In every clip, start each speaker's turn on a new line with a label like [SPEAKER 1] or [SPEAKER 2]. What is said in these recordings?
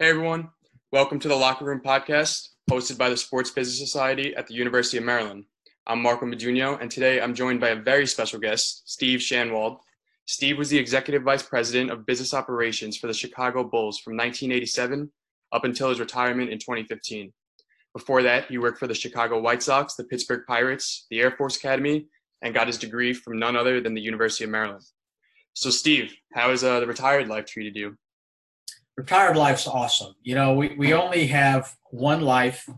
[SPEAKER 1] Hey everyone, welcome to the Locker Room Podcast, hosted by the Sports Business Society at the University of Maryland. I'm Marco Modugno, and today I'm joined by a very special guest, Steve Schanwald. Steve was the Executive Vice President of Business Operations for the Chicago Bulls from 1987 up until his retirement in 2015. Before that, he worked for the Chicago White Sox, the Pittsburgh Pirates, the Air Force Academy, and got his degree from none other than the University of Maryland. So, Steve, how has uh, the retired life treated you?
[SPEAKER 2] Retired life's awesome. You know, we, we only have one life.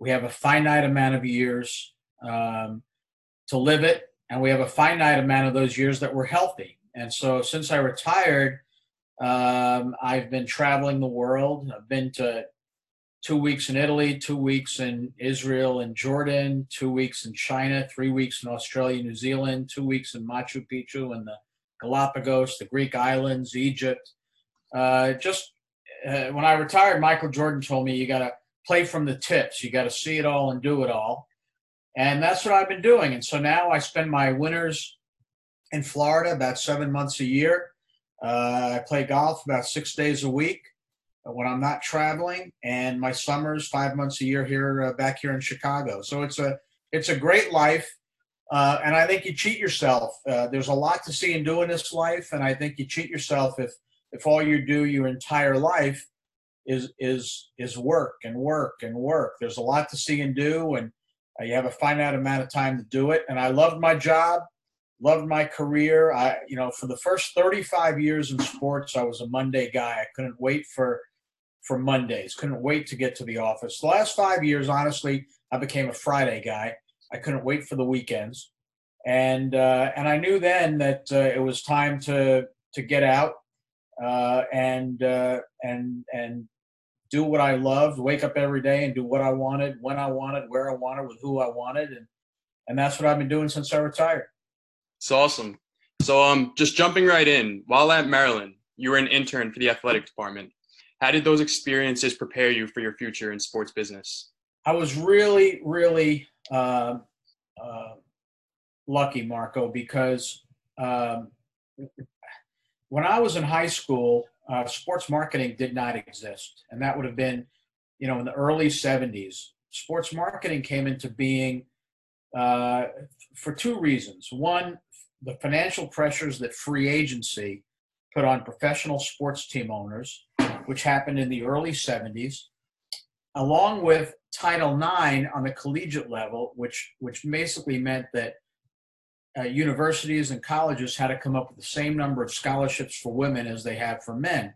[SPEAKER 2] We have a finite amount of years um, to live it, and we have a finite amount of those years that we're healthy. And so, since I retired, um, I've been traveling the world. I've been to two weeks in Italy, two weeks in Israel and Jordan, two weeks in China, three weeks in Australia, New Zealand, two weeks in Machu Picchu and the Galapagos, the Greek islands, Egypt uh, just uh, when I retired, Michael Jordan told me you got to play from the tips. You got to see it all and do it all. And that's what I've been doing. And so now I spend my winters in Florida about seven months a year. Uh, I play golf about six days a week when I'm not traveling, and my summers five months a year here uh, back here in Chicago. So it's a it's a great life, uh, and I think you cheat yourself. Uh, there's a lot to see and do in this life, and I think you cheat yourself if if all you do your entire life is is is work and work and work. There's a lot to see and do and uh, you have a finite amount of time to do it. And i loved my job loved my career. I you know for the first 35 years in sports i was a monday guy. I couldn't wait for for mondays. Couldn't wait to get to the office. The last five years honestly i became a friday guy. I couldn't wait for the weekends. And uh, and i knew then that uh, it was time to to get out uh, and uh, and and do what I loved, wake up every day and do what I wanted, when I wanted, where I wanted, with who I wanted, and and that's what I've been doing since I retired.
[SPEAKER 1] It's awesome. So um, just jumping right in, while at Maryland, you were an intern for the athletic department. How did those experiences prepare you for your future in sports business?
[SPEAKER 2] I was really, really uh, uh, lucky, Marco, because um, when I was in high school, uh, sports marketing did not exist, and that would have been, you know, in the early '70s. Sports marketing came into being uh, for two reasons. One, the financial pressures that free agency put on professional sports team owners, which happened in the early '70s, along with Title IX on the collegiate level, which which basically meant that uh, universities and colleges had to come up with the same number of scholarships for women as they had for men.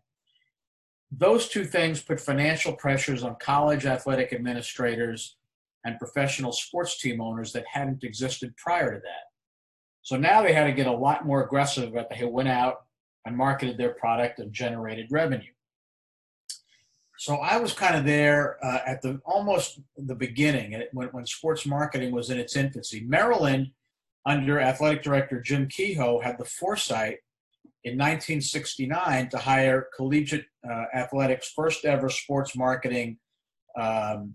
[SPEAKER 2] Those two things put financial pressures on college athletic administrators and professional sports team owners that hadn't existed prior to that. So now they had to get a lot more aggressive but they went out and marketed their product and generated revenue. So I was kind of there uh, at the almost the beginning when, when sports marketing was in its infancy. Maryland – under athletic director Jim Kehoe, had the foresight in 1969 to hire collegiate uh, athletics' first ever sports marketing um,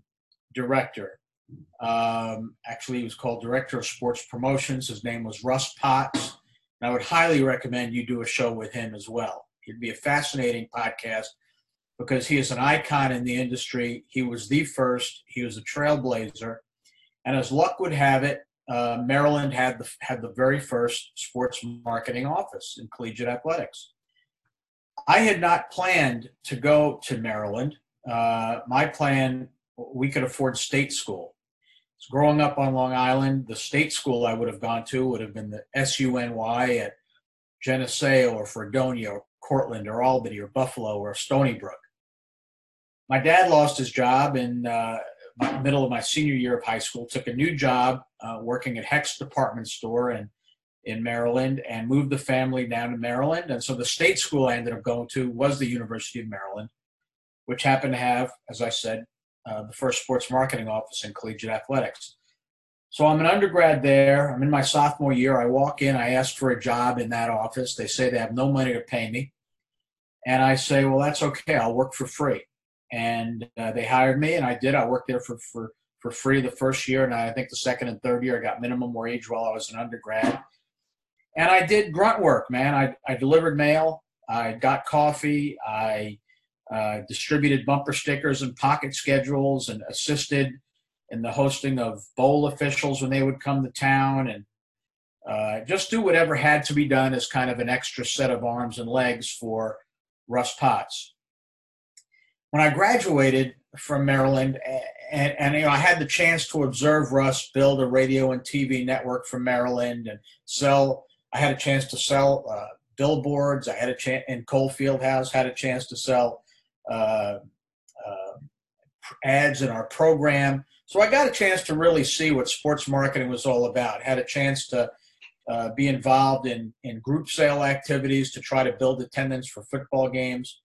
[SPEAKER 2] director. Um, actually, he was called Director of Sports Promotions. His name was Russ Potts. And I would highly recommend you do a show with him as well. It'd be a fascinating podcast because he is an icon in the industry. He was the first, he was a trailblazer. And as luck would have it, uh, Maryland had the had the very first sports marketing office in collegiate athletics. I had not planned to go to Maryland. Uh, my plan, we could afford state school. So growing up on Long Island, the state school I would have gone to would have been the SUNY at Geneseo or Fredonia or Cortland or Albany or Buffalo or Stony Brook. My dad lost his job in uh, middle of my senior year of high school, took a new job uh, working at Hecht's department store in, in Maryland and moved the family down to Maryland. And so the state school I ended up going to was the University of Maryland, which happened to have, as I said, uh, the first sports marketing office in collegiate athletics. So I'm an undergrad there. I'm in my sophomore year. I walk in, I ask for a job in that office. They say they have no money to pay me. And I say, well, that's okay. I'll work for free and uh, they hired me, and I did. I worked there for for for free the first year, and I think the second and third year I got minimum wage while I was an undergrad. And I did grunt work, man. I I delivered mail. I got coffee. I uh, distributed bumper stickers and pocket schedules, and assisted in the hosting of bowl officials when they would come to town, and uh, just do whatever had to be done as kind of an extra set of arms and legs for Russ Potts. When I graduated from Maryland, and, and, you know, I had the chance to observe Russ build a radio and TV network from Maryland and sell. I had a chance to sell uh, billboards. I had a chance in Cole House. Had a chance to sell uh, uh, ads in our program. So I got a chance to really see what sports marketing was all about. Had a chance to uh, be involved in, in group sale activities to try to build attendance for football games.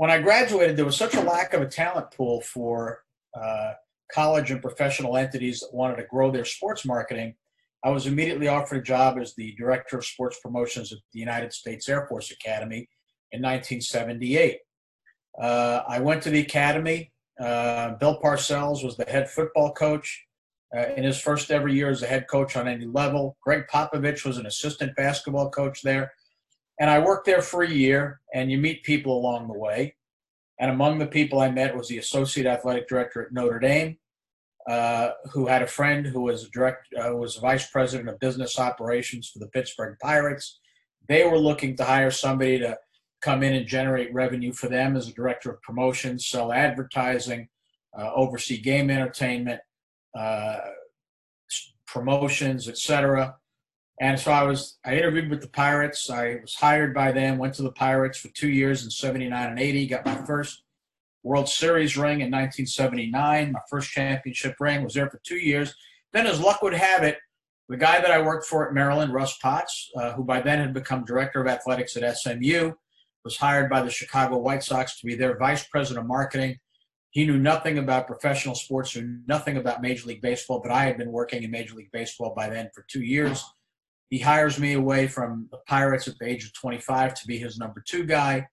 [SPEAKER 2] When I graduated, there was such a lack of a talent pool for uh, college and professional entities that wanted to grow their sports marketing. I was immediately offered a job as the director of sports promotions at the United States Air Force Academy in 1978. Uh, I went to the academy. Uh, Bill Parcells was the head football coach uh, in his first ever year as a head coach on any level. Gregg Popovich was an assistant basketball coach there. And I worked there for a year, and you meet people along the way. And among the people I met was the associate athletic director at Notre Dame, uh, who had a friend who was direct uh, was vice president of business operations for the Pittsburgh Pirates. They were looking to hire somebody to come in and generate revenue for them as a director of promotions, sell advertising, uh, oversee game entertainment, uh, promotions, etc. And so I was I interviewed with the Pirates. I was hired by them. Went to the Pirates for two years in '79 and '80. Got my first World Series ring in 1979. My first championship ring. Was there for two years. Then, as luck would have it, the guy that I worked for at Maryland, Russ Potts, uh, who by then had become director of athletics at SMU, was hired by the Chicago White Sox to be their vice president of marketing he knew nothing about professional sports, knew nothing about Major League Baseball, but I had been working in Major League Baseball by then for two years. He hires me away from the Pirates at the age of 25 to be his number two guy.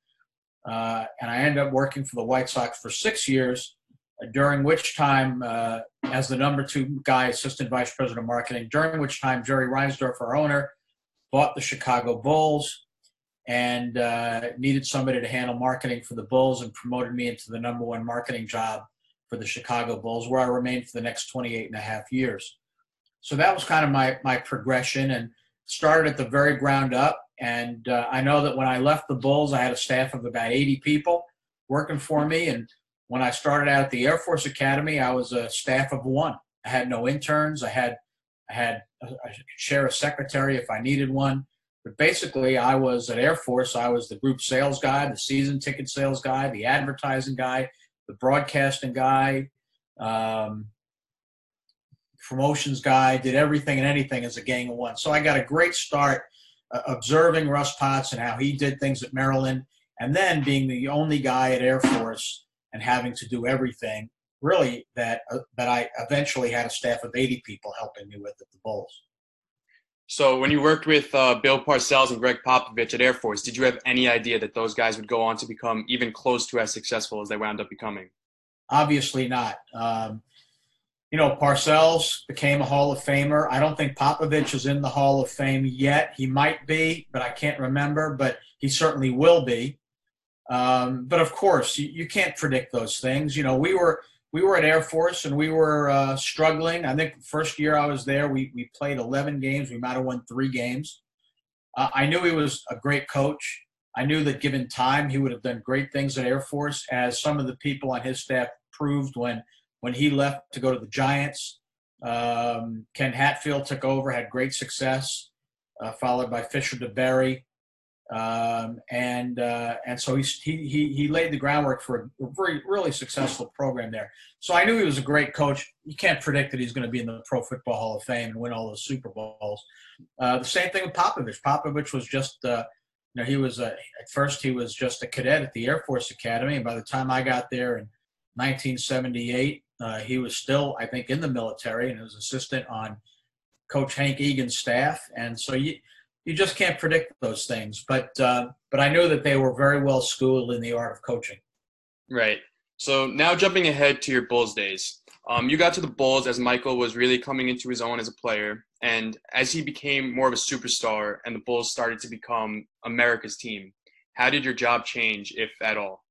[SPEAKER 2] Uh, and I end up working for the White Sox for six years, uh, during which time, uh, as the number two guy, assistant vice president of marketing, during which time Jerry Reinsdorf, our owner, bought the Chicago Bulls and uh, needed somebody to handle marketing for the Bulls and promoted me into the number one marketing job for the Chicago Bulls, where I remained for the next 28 and a half years. So that was kind of my, my progression and started at the very ground up. And uh, I know that when I left the Bulls, I had a staff of about 80 people working for me. And when I started out at the Air Force Academy, I was a staff of one. I had no interns. I had I had a, share a secretary if I needed one. But basically, I was at Air Force. I was the group sales guy, the season ticket sales guy, the advertising guy, the broadcasting guy, um, promotions guy. Did everything and anything as a gang of one. So I got a great start uh, observing Russ Potts and how he did things at Maryland, and then being the only guy at Air Force and having to do everything. Really, that uh, that I eventually had a staff of 80 people helping me with at the Bulls.
[SPEAKER 1] So when you worked with uh, Bill Parcells and Gregg Popovich at Air Force, did you have any idea that those guys would go on to become even close to as successful as they wound up becoming?
[SPEAKER 2] Obviously not. Um, you know, Parcells became a Hall of Famer. I don't think Popovich is in the Hall of Fame yet. He might be, but I can't remember. But he certainly will be. Um, but of course, you, you can't predict those things. You know, we were – we were at Air Force and we were uh, struggling. I think first year I was there, we, we played 11 games. We might have won three games. Uh, I knew he was a great coach. I knew that given time, he would have done great things at Air Force, as some of the people on his staff proved when when he left to go to the Giants. Um, Ken Hatfield took over, had great success, uh, followed by Fisher DeBerry. Um, and uh, and so he, he he laid the groundwork for a very really successful program there. So I knew he was a great coach. You can't predict that he's going to be in the Pro Football Hall of Fame and win all those Super Bowls. Uh, the same thing with Popovich. Popovich was just uh, you know he was a, at first he was just a cadet at the Air Force Academy, and by the time I got there in 1978, uh, he was still I think in the military and was assistant on Coach Hank Egan's staff. And so you you just can't predict those things. But uh, but I knew that they were very well schooled in the art of coaching.
[SPEAKER 1] Right. So now jumping ahead to your Bulls days, um, you got to the Bulls as Michael was really coming into his own as a player, and as he became more of a superstar, and the Bulls started to become America's team. How did your job change, if at all?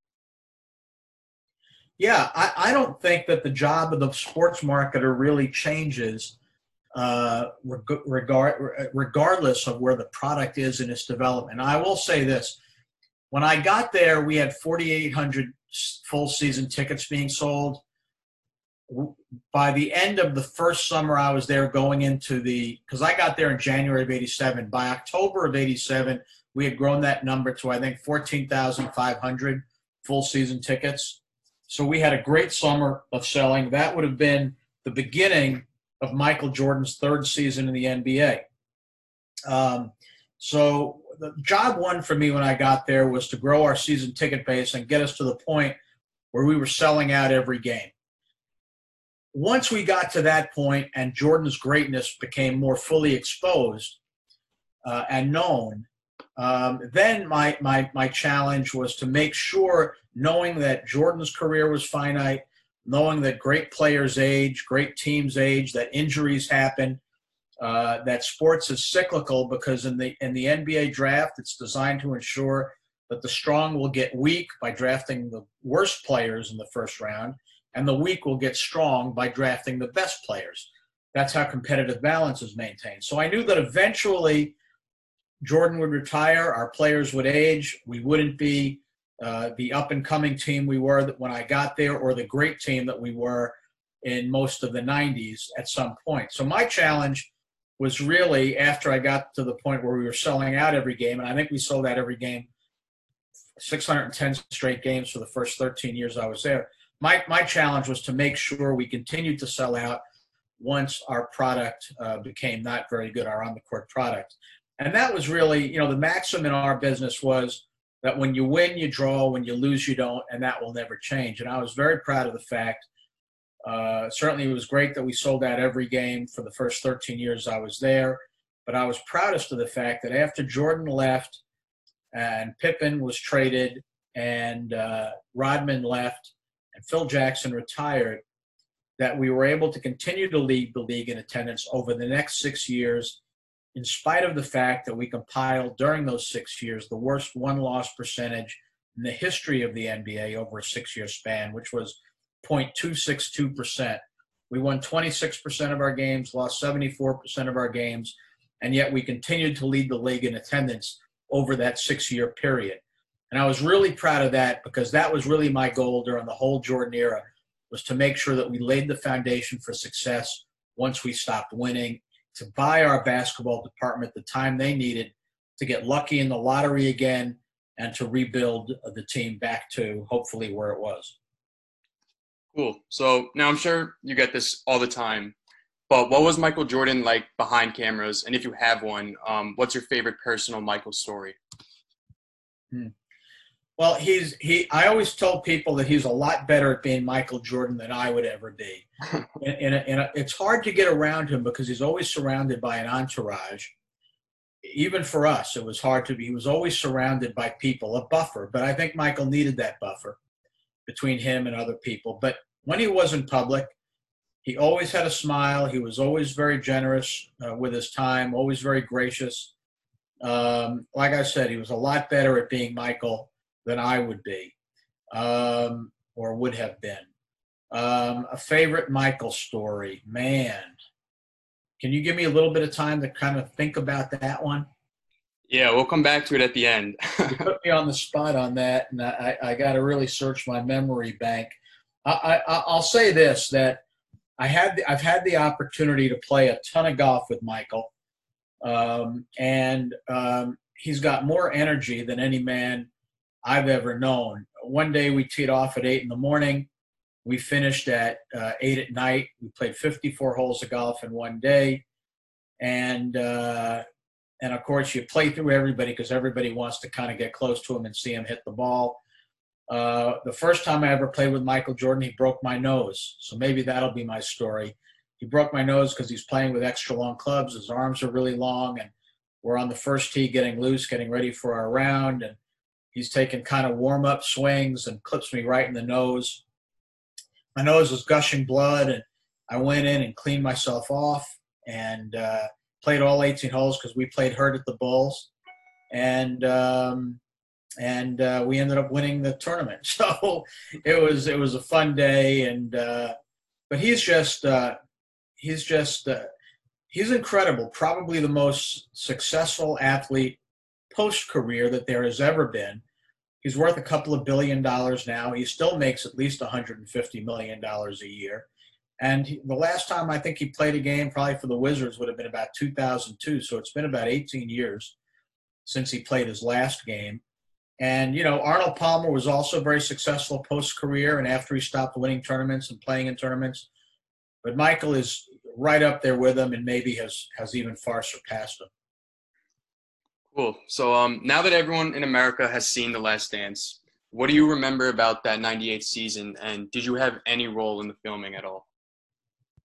[SPEAKER 2] Yeah, I, I don't think that the job of the sports marketer really changes uh, regard, regardless of where the product is in its development. I will say this when I got there, we had 4,800 full season tickets being sold. By the end of the first summer I was there, going into the, because I got there in January of 87. By October of 87, we had grown that number to, I think, 14,500 full season tickets. So we had a great summer of selling. That would have been the beginning of Michael Jordan's third season in the NBA. Um, so the job one for me when I got there was to grow our season ticket base and get us to the point where we were selling out every game. Once we got to that point and Jordan's greatness became more fully exposed uh, and known, um, then my, my, my challenge was to make sure, knowing that Jordan's career was finite, knowing that great players age, great teams age, that injuries happen, uh, that sports is cyclical because in the in the NBA draft, it's designed to ensure that the strong will get weak by drafting the worst players in the first round, and the weak will get strong by drafting the best players. That's how competitive balance is maintained. So I knew that eventually Jordan would retire, our players would age, we wouldn't be uh, the up and coming team we were when I got there, or the great team that we were in most of the 90s at some point. So my challenge was really after I got to the point where we were selling out every game, and I think we sold out every game, 610 straight games for the first 13 years I was there. My my challenge was to make sure we continued to sell out once our product uh, became not very good, our on the court product, and that was really you know the maxim in our business was that when you win you draw, when you lose you don't, and that will never change. And I was very proud of the fact uh, certainly, it was great that we sold out every game for the first 13 years I was there. But I was proudest of the fact that after Jordan left and Pippen was traded and uh, Rodman left and Phil Jackson retired, that we were able to continue to lead the league in attendance over the next six years, in spite of the fact that we compiled during those six years the worst won loss percentage in the history of the NBA over a six year span, which was 0.262%. We won 26% of our games, lost 74% of our games, and yet we continued to lead the league in attendance over that six year period. And I was really proud of that because that was really my goal during the whole Jordan era was to make sure that we laid the foundation for success once we stopped winning, to buy our basketball department the time they needed to get lucky in the lottery again and to rebuild the team back to hopefully where it was.
[SPEAKER 1] Cool. So now I'm sure you get this all the time, but what was Michael Jordan like behind cameras? And if you have one, um, what's your favorite personal Michael story?
[SPEAKER 2] Hmm. Well, he's he. I always tell people that he's a lot better at being Michael Jordan than I would ever be. and, and, and it's hard to get around him because he's always surrounded by an entourage. Even for us, it was hard to be. He was always surrounded by people, a buffer. But I think Michael needed that buffer between him and other people. But when he was in public, he always had a smile. He was always very generous uh, with his time, always very gracious. Um, like I said, he was a lot better at being Michael than I would be um, or would have been. Um, a favorite Michael story, man. Can you give me a little bit of time to kind of think about that one?
[SPEAKER 1] Yeah, we'll come back to it at the end.
[SPEAKER 2] you put me on the spot on that, and I, I got to really search my memory bank. I, I, will say this: that I had the, I've had the opportunity to play a ton of golf with Michael, um, and um, he's got more energy than any man I've ever known. One day we teed off at eight in the morning. We finished at uh, eight at night. We played 54 holes of golf in one day, and uh, and of course, you play through everybody because everybody wants to kind of get close to him and see him hit the ball. Uh, the first time I ever played with Michael Jordan, he broke my nose. So maybe that'll be my story. He broke my nose because he's playing with extra long clubs. His arms are really long, and we're on the first tee getting loose, getting ready for our round. And he's taking kind of warm up swings and clips me right in the nose. My nose was gushing blood, and I went in and cleaned myself off. And uh, played all 18 holes because we played hurt at the Bulls. And um, and uh, we ended up winning the tournament. So it was it was a fun day, and uh, but he's just uh, he's just uh, he's incredible. Probably the most successful athlete post career that there has ever been. He's worth a couple of billion dollars now. He still makes at least 150 million dollars a year. And he, the last time I think he played a game, probably for the Wizards, would have been about 2002. So it's been about 18 years since he played his last game. And, you know, Arnold Palmer was also very successful post career and after he stopped winning tournaments and playing in tournaments. But Michael is right up there with him and maybe has, has even far surpassed him.
[SPEAKER 1] Cool. So um, now that everyone in America has seen The Last Dance, what do you remember about that 98 season? And did you have any role in the filming at all?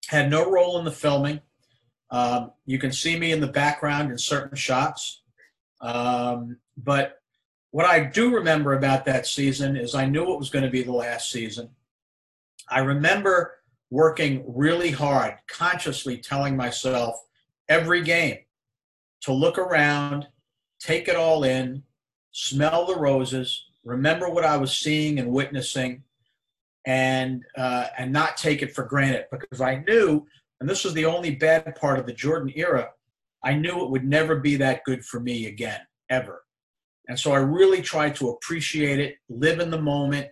[SPEAKER 2] Had no role in the filming. Um, you can see me in the background in certain shots. Um, but what I do remember about that season is I knew it was going to be the last season. I remember working really hard, consciously telling myself every game to look around, take it all in, smell the roses, remember what I was seeing and witnessing, and uh, and not take it for granted because I knew, and this was the only bad part of the Jordan era, I knew it would never be that good for me again, ever. And so I really tried to appreciate it, live in the moment,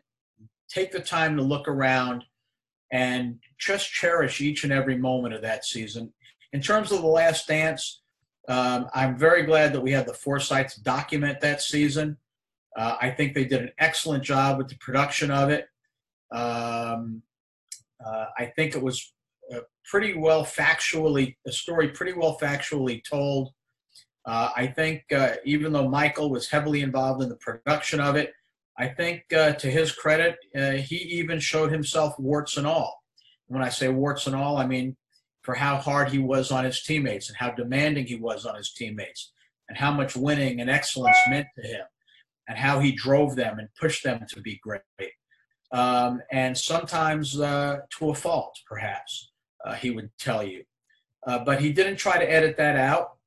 [SPEAKER 2] take the time to look around, and just cherish each and every moment of that season. In terms of the last dance, um, I'm very glad that we had the foresight to document that season. Uh, I think they did an excellent job with the production of it. Um, uh, I think it was uh, pretty well factually, a story pretty well factually told. Uh, I think uh, even though Michael was heavily involved in the production of it, I think uh, to his credit, he even showed himself warts and all. When I say warts and all, I mean for how hard he was on his teammates and how demanding he was on his teammates and how much winning and excellence meant to him and how he drove them and pushed them to be great. Um, and sometimes uh, to a fault, perhaps, uh, he would tell you. but he didn't try to edit that out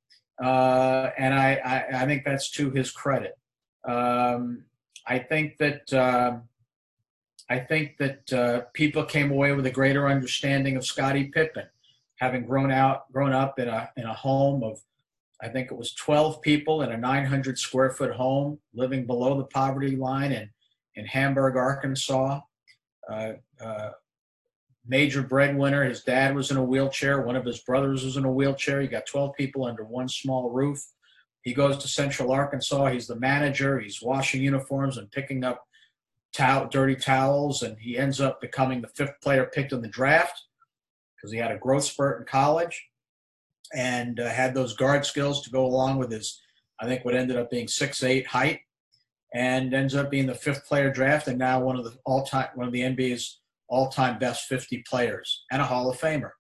[SPEAKER 2] uh, and I, I, I, think that's to his credit. Um, I think that uh, I think that uh, people came away with a greater understanding of Scottie Pippen, having grown out grown up in a in a home of I think it was 12 people in a 900 square foot home living below the poverty line in in Hamburg, Arkansas. Uh, uh, major breadwinner. His dad was in a wheelchair. One of his brothers was in a wheelchair. He got 12 people under one small roof. He goes to Central Arkansas. He's the manager. He's washing uniforms and picking up towel, dirty towels. And he ends up becoming the fifth player picked in the draft because he had a growth spurt in college and uh, had those guard skills to go along with his, I think, what ended up being six eight height. And ends up being the fifth player draft, and now one of the all-time, one of the NBA's all-time best 50 players and a Hall of Famer.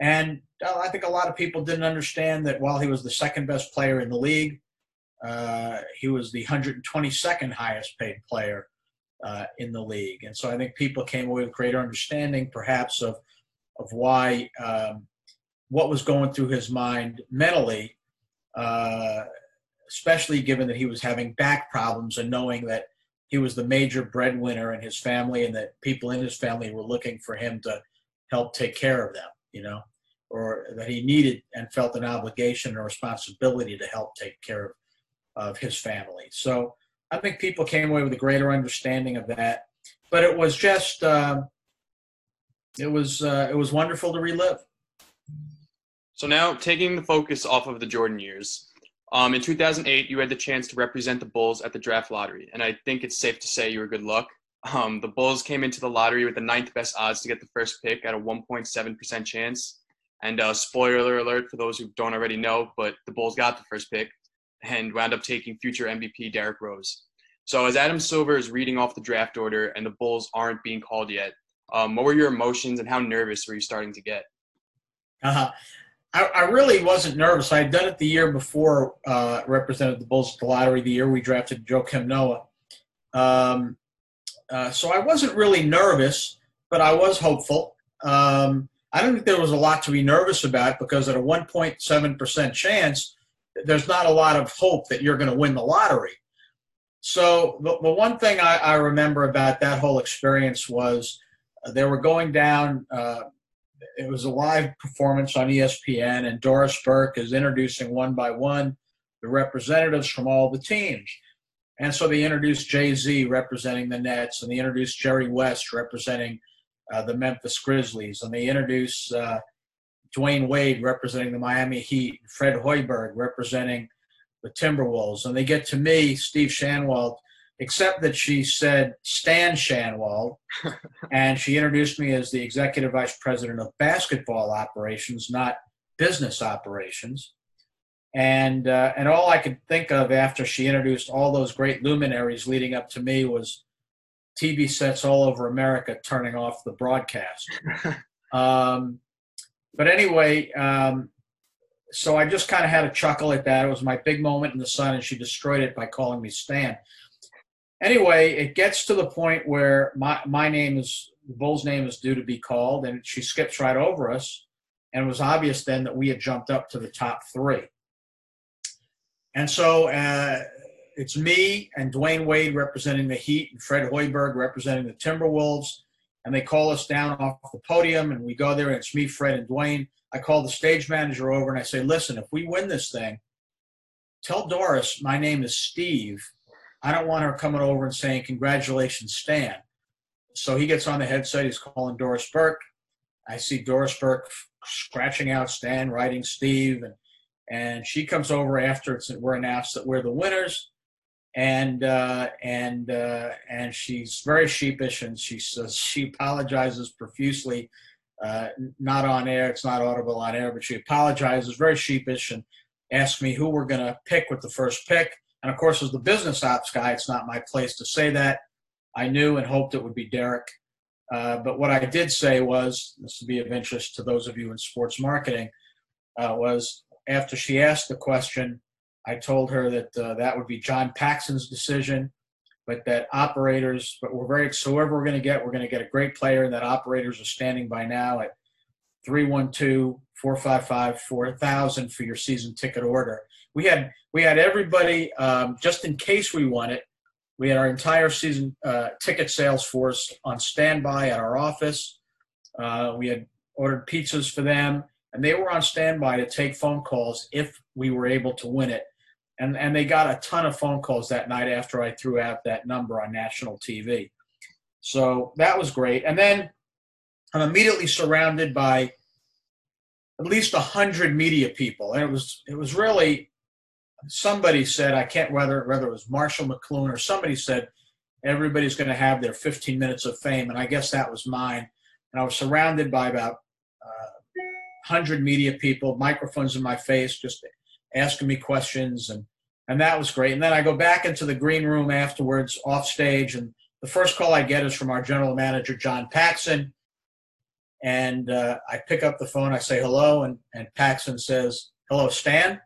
[SPEAKER 2] And uh, I think a lot of people didn't understand that while he was the second best player in the league, uh, he was the 122nd highest paid player uh, in the league. And so I think people came away with greater understanding, perhaps, of of why um, what was going through his mind mentally, uh, especially given that he was having back problems and knowing that he was the major breadwinner in his family and that people in his family were looking for him to help take care of them, you know, or that he needed and felt an obligation or responsibility to help take care of, of his family. So I think people came away with a greater understanding of that. But it was just, um, it was uh, it was wonderful to relive.
[SPEAKER 1] So now taking the focus off of the Jordan years, um, in 2008, you had the chance to represent the Bulls at the draft lottery, and I think it's safe to say you were good luck. Um, the Bulls came into the lottery with the ninth best odds to get the first pick at a 1.7% chance. And uh, spoiler alert for those who don't already know, but the Bulls got the first pick and wound up taking future MVP Derrick Rose. So as Adam Silver is reading off the draft order and the Bulls aren't being called yet, um, what were your emotions and how nervous were you starting to get?
[SPEAKER 2] Uh-huh. I, I, really wasn't nervous. I had done it the year before, uh, represented the Bulls at the lottery the year we drafted Joakim Noah. Um, uh, so I wasn't really nervous, but I was hopeful. Um, I don't think there was a lot to be nervous about because at a 1.7% chance, there's not a lot of hope that you're going to win the lottery. So the, the one thing I, I, remember about that whole experience was uh, they were going down. Uh, it was a live performance on ESPN, and Doris Burke is introducing one by one the representatives from all the teams. And so they introduced Jay Z representing the Nets, and they introduced Jerry West representing uh, the Memphis Grizzlies, and they introduced uh, Dwyane Wade representing the Miami Heat, Fred Hoiberg representing the Timberwolves. And they get to me, Steve Schanwald, except that she said Stan Schanwald, and she introduced me as the executive vice president of basketball operations, not business operations. And uh, and all I could think of after she introduced all those great luminaries leading up to me was TV sets all over America turning off the broadcast. um, but anyway, um, so I just kind of had a chuckle at that. It was my big moment in the sun, and she destroyed it by calling me Stan. Anyway, it gets to the point where my, my name is, the Bull's name is due to be called, and she skips right over us. And it was obvious then that we had jumped up to the top three. And so uh, it's me and Dwyane Wade representing the Heat and Fred Hoiberg representing the Timberwolves. And they call us down off the podium, and we go there, and it's me, Fred, and Dwyane. I call the stage manager over and I say, listen, if we win this thing, tell Doris my name is Steve. I don't want her coming over and saying, congratulations, Stan. So he gets on the headset. He's calling Doris Burke. I see Doris Burke scratching out Stan, writing Steve, and and she comes over after it's we're announced that we're the winners, and uh, and uh, and she's very sheepish, and she says she apologizes profusely uh, not on air. It's not audible on air, but she apologizes, very sheepish, and asks me who we're going to pick with the first pick. And of course, as the business ops guy, it's not my place to say that. I knew and hoped it would be Derrick. Uh, but what I did say was, this would be of interest to those of you in sports marketing, uh, was after she asked the question, I told her that uh, that would be John Paxson's decision but that operators, but we're very, so whoever we're going to get, we're going to get a great player, and that operators are standing by now at 312 455 4000 for your season ticket order. We had we had everybody um, just in case we won it. We had our entire season uh, ticket sales force on standby at our office. Uh, we had ordered pizzas for them, and they were on standby to take phone calls if we were able to win it and and they got a ton of phone calls that night after I threw out that number on national TV. So that was great. And then I'm immediately surrounded by at least a hundred media people, and it was it was really somebody said I can't whether whether it was Marshall McLuhan or somebody said everybody's going to have their 15 minutes of fame, and I guess that was mine. And I was surrounded by about uh, 100 media people, microphones in my face, just asking me questions and and that was great. And then I go back into the green room afterwards, off stage, and the first call I get is from our general manager John Paxson, and uh, I pick up the phone. I say hello, and and Paxson says hello, Stan.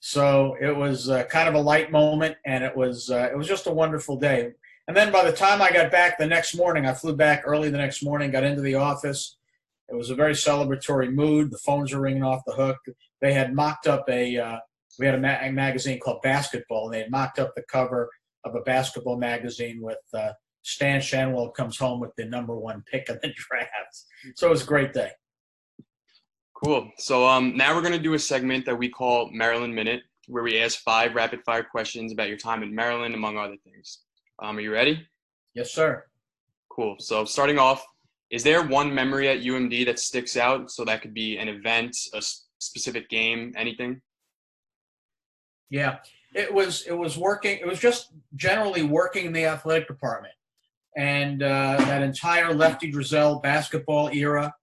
[SPEAKER 2] So it was uh, kind of a light moment, and it was uh, it was just a wonderful day. And then by the time I got back the next morning, I flew back early the next morning, got into the office. It was a very celebratory mood. The phones were ringing off the hook they had mocked up a uh, we had a, ma- a, magazine called Basketball, and they had mocked up the cover of a basketball magazine with uh, Stan Schanwald comes home with the number one pick of the draft. So it was a great day.
[SPEAKER 1] Cool. So um, now we're going to do a segment that we call Maryland Minute, where we ask five rapid fire questions about your time in Maryland, among other things. Um, are you ready?
[SPEAKER 2] Yes, sir.
[SPEAKER 1] Cool. So starting off, is there one memory at UMD that sticks out? So that could be an event, a specific game, anything?
[SPEAKER 2] Yeah, it was it was working. It was just generally working in the athletic department, and uh, that entire Lefty Driesell basketball era,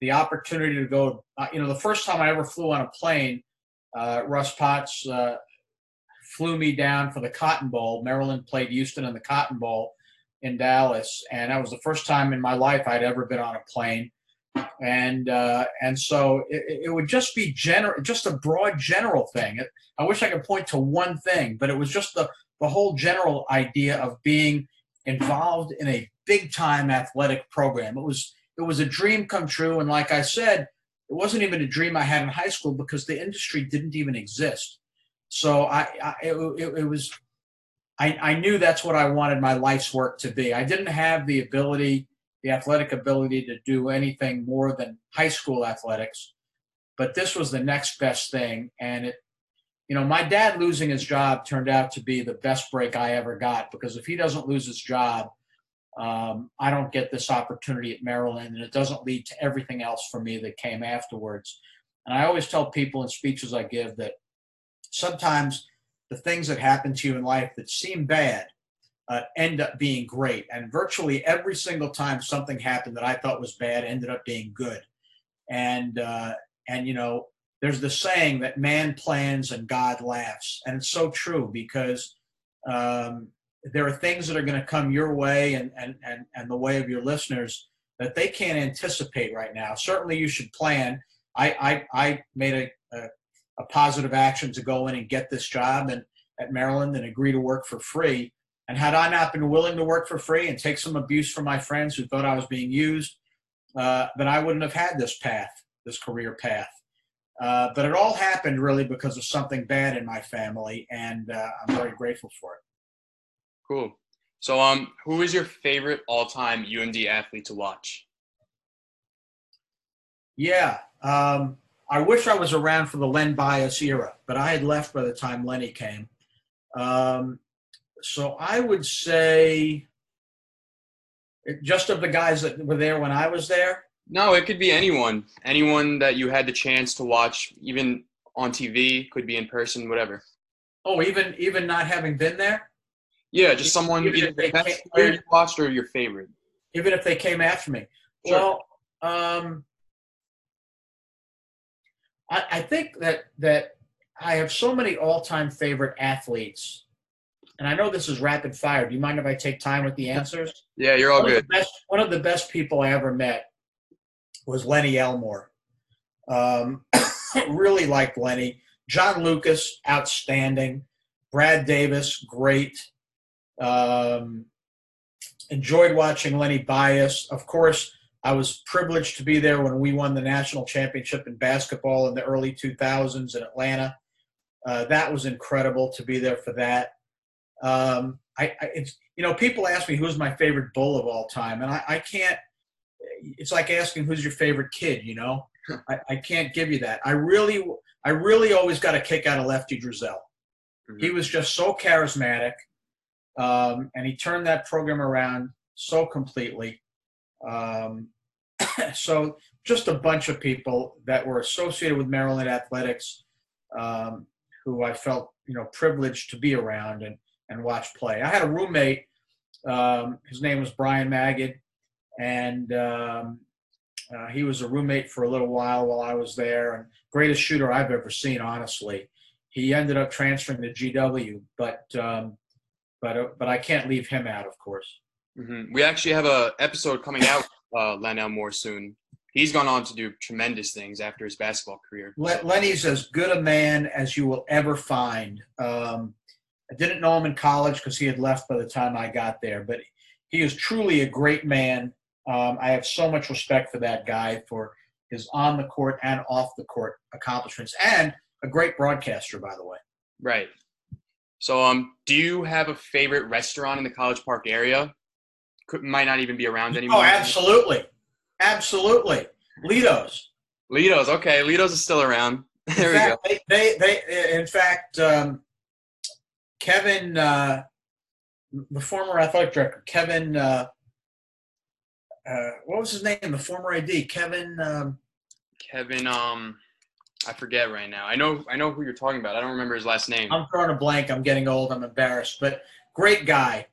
[SPEAKER 2] the opportunity to go. Uh, you know, the first time I ever flew on a plane, uh, Russ Potts uh, flew me down for the Cotton Bowl. Maryland played Houston in the Cotton Bowl in Dallas, and that was the first time in my life I'd ever been on a plane and uh, and so it, it, would just be general, just a broad general thing. I wish I could point to one thing, but it was just the the whole general idea of being involved in a big time athletic program. It was it was a dream come true, and like I said, it wasn't even a dream I had in high school because the industry didn't even exist. So I, I it, it, was I, I knew that's what I wanted my life's work to be. I didn't have the ability, the athletic ability to do anything more than high school athletics, but this was the next best thing. And it, you know, my dad losing his job turned out to be the best break I ever got because if he doesn't lose his job, um, I don't get this opportunity at Maryland, and it doesn't lead to everything else for me that came afterwards. And I always tell people in speeches I give that sometimes the things that happen to you in life that seem bad uh, end up being great. And virtually every single time something happened that I thought was bad ended up being good. And uh, and you know, there's the saying that man plans and God laughs, and it's so true because um, there are things that are going to come your way and, and and and the way of your listeners that they can't anticipate right now. Certainly, you should plan. I I, I made a, a a positive action to go in and get this job and at Maryland and agree to work for free. And had I not been willing to work for free and take some abuse from my friends who thought I was being used, uh, then I wouldn't have had this path, this career path. Uh, but it all happened really because of something bad in my family, and uh, I'm very grateful for it.
[SPEAKER 1] Cool. So, um, who is your favorite all-time UMD athlete to watch?
[SPEAKER 2] Yeah, um, I wish I was around for the Len Bias era, but I had left by the time Lenny came. Um, so I would say, just of the guys that were there when I was there.
[SPEAKER 1] No, it could be anyone. Anyone that you had the chance to watch, even on TV, could be in person, whatever.
[SPEAKER 2] Oh, even even not having been there.
[SPEAKER 1] Yeah, just someone even either the best player you watched or your favorite.
[SPEAKER 2] Even if they came after me. Sure. Well, um, I, I think that that I have so many all-time favorite athletes, and I know this is rapid fire. Do you mind if I take time with the answers?
[SPEAKER 1] Yeah, you're all
[SPEAKER 2] one
[SPEAKER 1] good.
[SPEAKER 2] Of best, one of the best people I ever met was Lenny Elmore. Um, really liked Lenny. John Lucas, outstanding. Brad Davis, great. Um, enjoyed watching Lenny Bias. Of course, I was privileged to be there when we won the national championship in basketball in the early 2000s in Atlanta. Uh, that was incredible to be there for that. Um, I, I, it's, you know, people ask me who's my favorite bull of all time, and I, I can't. It's like asking who's your favorite kid. You know, I, I, can't give you that. I really, I really always got a kick out of Lefty Driesell. Mm-hmm. He was just so charismatic, um, and he turned that program around so completely. Um, so just a bunch of people that were associated with Maryland athletics um, who I felt you know privileged to be around and and watch play. I had a roommate. Um, his name was Brian Magid, and um, uh, he was a roommate for a little while while I was there. And greatest shooter I've ever seen, honestly. He ended up transferring to GW, but um, but uh, but I can't leave him out, of course.
[SPEAKER 1] Mm-hmm. We actually have a episode coming out, uh, Len Elmore soon. He's gone on to do tremendous things after his basketball career.
[SPEAKER 2] Lenny's as good a man as you will ever find. Um, I didn't know him in college because he had left by the time I got there, but he is truly a great man. Um, I have so much respect for that guy for his on the court and off the court accomplishments, and a great broadcaster, by the way.
[SPEAKER 1] Right. So, um, do you have a favorite restaurant in the College Park area could, might not even be around oh, anymore.
[SPEAKER 2] Oh, absolutely, absolutely. Ledo's.
[SPEAKER 1] Ledo's, okay. Ledo's is still around. there
[SPEAKER 2] in fact, we go. They, they, they, in fact, um, Kevin, uh, the former athletic director, Kevin, uh, uh, what was his name? The former AD, Kevin. Um,
[SPEAKER 1] Kevin, um, I forget right now. I know, I know who you're talking about. I don't remember his last name.
[SPEAKER 2] I'm drawing a blank. I'm getting old. I'm embarrassed, but great guy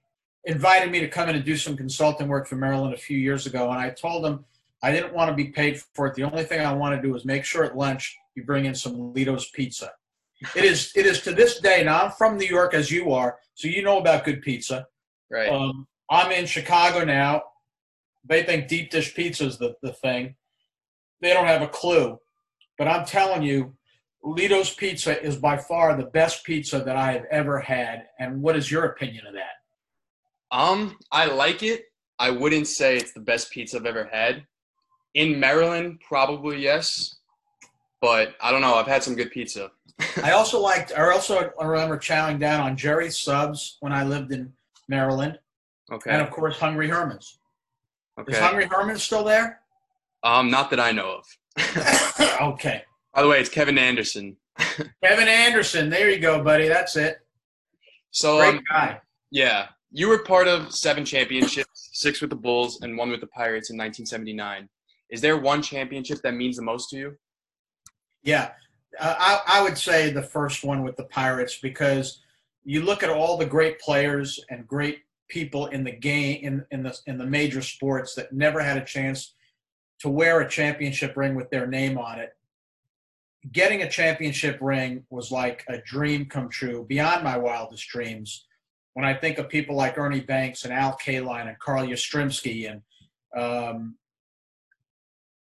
[SPEAKER 2] invited me to come in and do some consulting work for Maryland a few years ago, and I told him I didn't want to be paid for it. The only thing I want to do is make sure at lunch you bring in some Ledo's pizza. It is it is to this day. Now I'm from New York as you are, so you know about good pizza.
[SPEAKER 1] Right.
[SPEAKER 2] Um, I'm in Chicago now. They think deep dish pizza is the, the thing. They don't have a clue. But I'm telling you, Ledo's Pizza is by far the best pizza that I have ever had. And what is your opinion of that?
[SPEAKER 1] Um, I like it. I wouldn't say it's the best pizza I've ever had. In Maryland, probably yes. but I don't know. I've had some good pizza.
[SPEAKER 2] I also liked. I also remember chowing down on Jerry's subs when I lived in Maryland,
[SPEAKER 1] Okay.
[SPEAKER 2] and of course Hungry Herman's.
[SPEAKER 1] Okay.
[SPEAKER 2] Is Hungry Herman's still there?
[SPEAKER 1] Um, not that I know of.
[SPEAKER 2] okay.
[SPEAKER 1] By the way, it's Kevin Anderson.
[SPEAKER 2] Kevin Anderson. There you go, buddy. That's it.
[SPEAKER 1] So
[SPEAKER 2] Great
[SPEAKER 1] um,
[SPEAKER 2] guy.
[SPEAKER 1] yeah, you were part of seven championships, six with the Bulls and one with the Pirates in 1979. Is there one championship that means the most to you?
[SPEAKER 2] Yeah, uh, I, I would say the first one with the Pirates because you look at all the great players and great people in the game in, in the in the major sports that never had a chance to wear a championship ring with their name on it. Getting a championship ring was like a dream come true, beyond my wildest dreams. When I think of people like Ernie Banks and Al Kaline and Carl Yastrzemski and um,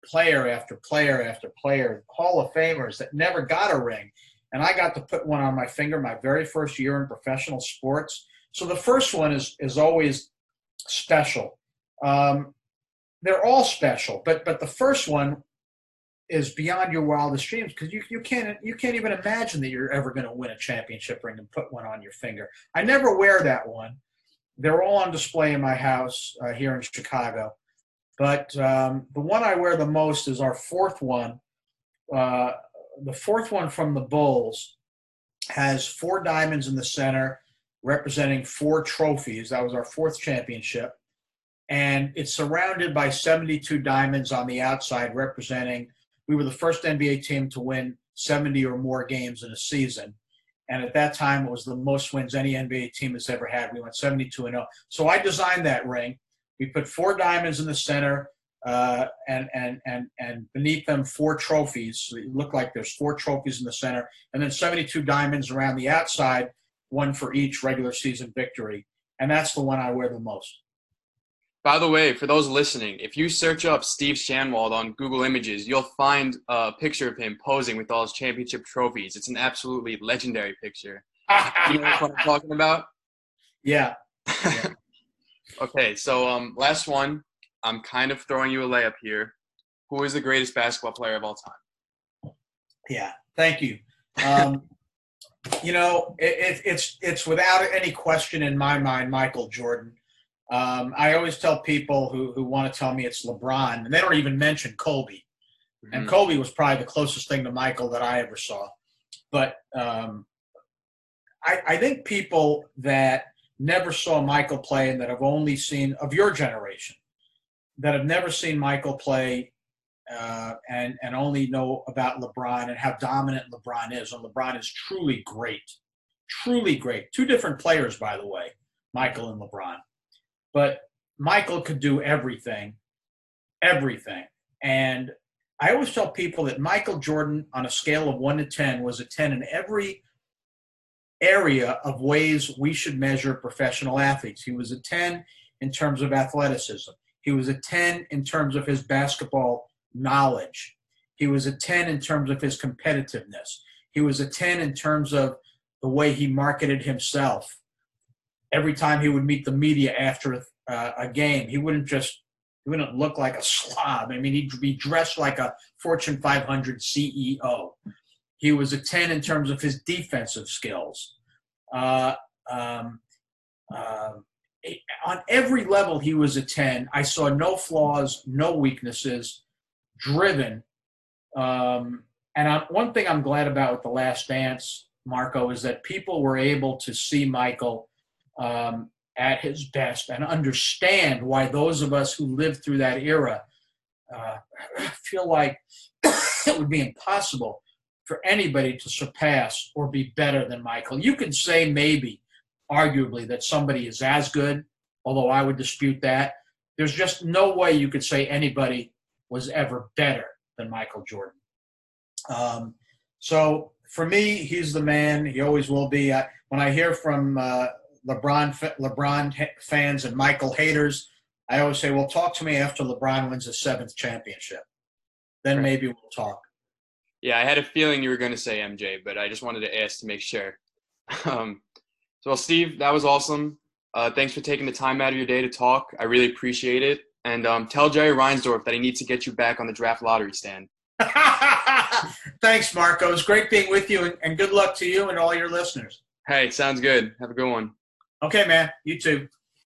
[SPEAKER 2] player after player after player, Hall of Famers that never got a ring. And I got to put one on my finger my very first year in professional sports. So the first one is is always special. Um, they're all special, but but the first one is beyond your wildest dreams because you, you can't you can't even imagine that you're ever going to win a championship ring and put one on your finger. I never wear that one. They're all on display in my house uh, here in Chicago. But um, the one I wear the most is our fourth one. Uh, the fourth one from the Bulls has four diamonds in the center, representing four trophies. That was our fourth championship. And it's surrounded by 72 diamonds on the outside, representing we were the first NBA team to win 70 or more games in a season. And at that time, it was the most wins any NBA team has ever had. We went 72 and 0. So I designed that ring. We put four diamonds in the center, uh, and and and and beneath them four trophies. So it looked like there's four trophies in the center, and then 72 diamonds around the outside, one for each regular season victory. And that's the one I wear the most.
[SPEAKER 1] By the way, for those listening, if you search up Steve Schanwald on Google Images, you'll find a picture of him posing with all his championship trophies. It's an absolutely legendary picture. You know what I'm talking about?
[SPEAKER 2] yeah.
[SPEAKER 1] Okay, so um, last one. I'm kind of throwing you a layup here. Who is the greatest basketball player of all time?
[SPEAKER 2] Yeah, thank you. Um, you know, it, it, it's it's without any question in my mind, Michael Jordan. Um, I always tell people who who want to tell me it's LeBron, and they don't even mention Kobe. And
[SPEAKER 1] Mhm.
[SPEAKER 2] Kobe was probably the closest thing to Michael that I ever saw. But um, I, I think people that never saw Michael play and that have only seen of your generation that have never seen Michael play uh, and and only know about LeBron and how dominant LeBron is. And LeBron is truly great, truly great. Two different players, by the way, Michael and LeBron. But Michael could do everything, everything. And I always tell people that Michael Jordan, on a scale of one to ten, was a ten in every area of ways we should measure professional athletes. He was a ten in terms of athleticism. He was a 10 in terms of his basketball knowledge. He was a 10 in terms of his competitiveness. He was a 10 in terms of the way he marketed himself. Every time he would meet the media after uh, a game, he wouldn't just he wouldn't look like a slob. I mean, he'd be dressed like a Fortune 500 CEO. He was a 10 in terms of his defensive skills. Uh, um, um, on every level he was a 10 i saw no flaws no weaknesses driven um, and I, one thing i'm glad about with the last dance marco is that people were able to see michael um, at his best and understand why those of us who lived through that era uh, feel like it would be impossible for anybody to surpass or be better than michael you can say maybe arguably that somebody is as good, although I would dispute that. There's just no way you could say anybody was ever better than Michael Jordan. Um, so for me, he's the man. He always will be. I, when I hear from uh, LeBron LeBron fans and Michael haters, I always say, "Well, talk to me after LeBron wins his seventh championship. Then
[SPEAKER 1] Right.
[SPEAKER 2] maybe we'll talk."
[SPEAKER 1] Yeah, I had a feeling you were going to say MJ, but I just wanted to ask to make sure. Um, so, well, Steve, that was awesome. Uh, thanks for taking the time out of your day to talk. I really appreciate it. And um, tell Jerry Reinsdorf that he needs to get you back on the draft lottery stand.
[SPEAKER 2] Thanks, Marco. It was great being with you, and good luck to you and all your listeners.
[SPEAKER 1] Hey, sounds good. Have a good one.
[SPEAKER 2] Okay, man. You too.